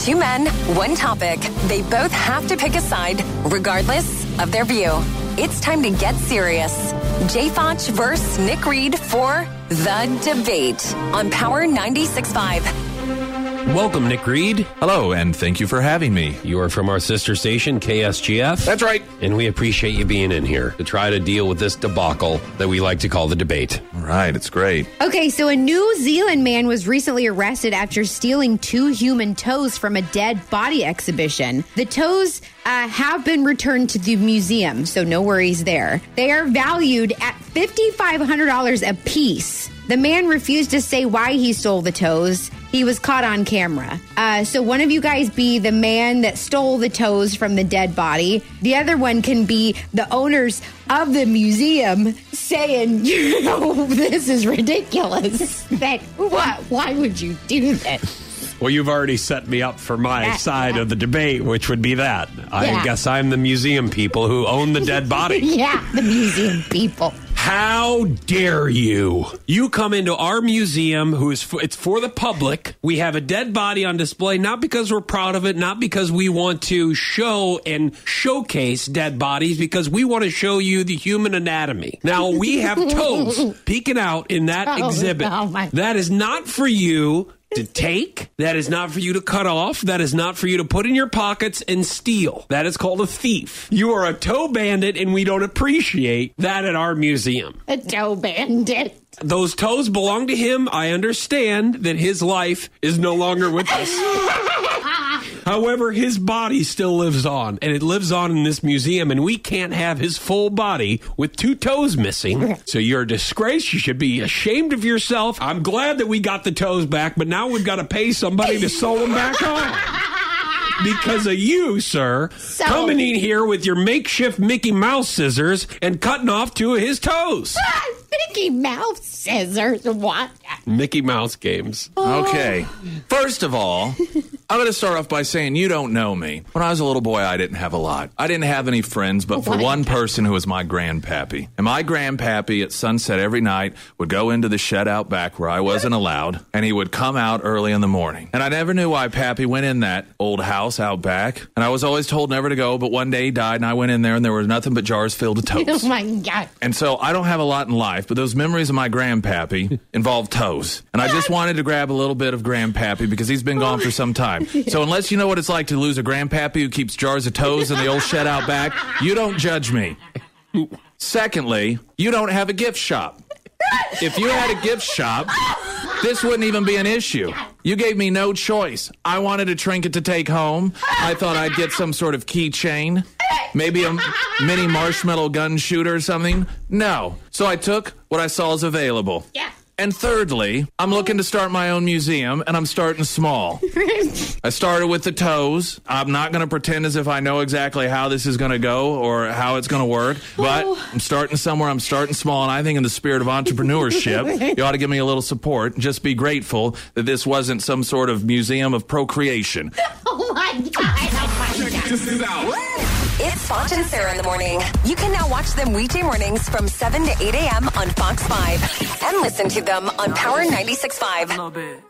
Two men, one topic. They both have to pick a side, regardless of their view. It's time to get serious. Jay Foch versus Nick Reed for The Debate on Power 96.5. Welcome, Nick Reed. Hello, and thank you for having me. You are from our sister station, KSGF. That's right. And we appreciate you being in here to try to deal with this debacle that we like to call the debate. All right, it's great. Okay, so a New Zealand man was recently arrested after stealing two human toes from a dead body exhibition. The toes uh, have been returned to the museum, so no worries there. They are valued at $5,500 a piece. The man refused to say why he stole the toes. He was caught on camera. Uh, so one of you guys be the man that stole the toes from the dead body. The other one can be the owners of the museum saying, you know, this is ridiculous. that what? Why would you do this? Well, you've already set me up for my Yeah, side yeah. of the debate, which would be that. I Yeah. guess I'm the museum people who own the dead body. Yeah, the museum people. How dare you? You come into our museum, who is for, it's for the public. We have a dead body on display, not because we're proud of it, not because we want to show and showcase dead bodies, because we want to show you the human anatomy. Now we have toes peeking out in that Oh, exhibit. oh my- That is not for you to take. That is not for you to cut off. That is not for you to put in your pockets and steal. That is called a thief. You are a toe bandit, and we don't appreciate that at our museum. A toe bandit. Those toes belong to him. I understand that his life is no longer with us. However, his body still lives on, and it lives on in this museum, and we can't have his full body with two toes missing. So you're a disgrace. You should be ashamed of yourself. I'm glad that we got the toes back, but now we've got to pay somebody to sew them back on. Because of you, sir, So- coming in here with your makeshift Mickey Mouse scissors and cutting off two of his toes. Mickey Mouse scissors. What? Mickey Mouse games. Okay. Oh. First of all, I'm going to start off by saying you don't know me. When I was a little boy, I didn't have a lot. I didn't have any friends, but for one person who was my grandpappy. And my grandpappy at sunset every night would go into the shed out back where I wasn't allowed, and he would come out early in the morning. And I never knew why Pappy went in that old house out back. And I was always told never to go, but one day he died, and I went in there, and there was nothing but jars filled with toes. Oh my god. And so I don't have a lot in life, but those memories of my grandpappy involve toes. And I just wanted to grab a little bit of grandpappy because he's been gone for some time. So unless you know what it's like to lose a grandpappy who keeps jars of toes in the old shed out back, you don't judge me. Secondly, you don't have a gift shop. If you had a gift shop, this wouldn't even be an issue. You gave me no choice. I wanted a trinket to take home. I thought I'd get some sort of keychain, maybe a mini marshmallow gun shooter or something. No. So I took what I saw as available. Yeah. And thirdly, I'm looking to start my own museum, and I'm starting small. I started with the toes. I'm not going to pretend as if I know exactly how this is going to go or how it's going to work, but oh. I'm starting somewhere. I'm starting small, and I think in the spirit of entrepreneurship, you ought to give me a little support. And just be grateful that this wasn't some sort of museum of procreation. Oh my god. Oh my god. It's Foch and Sarah in the morning. You can now watch them weekday mornings from 7 to 8 a.m. on Fox 5 and listen to them on Power 96.5.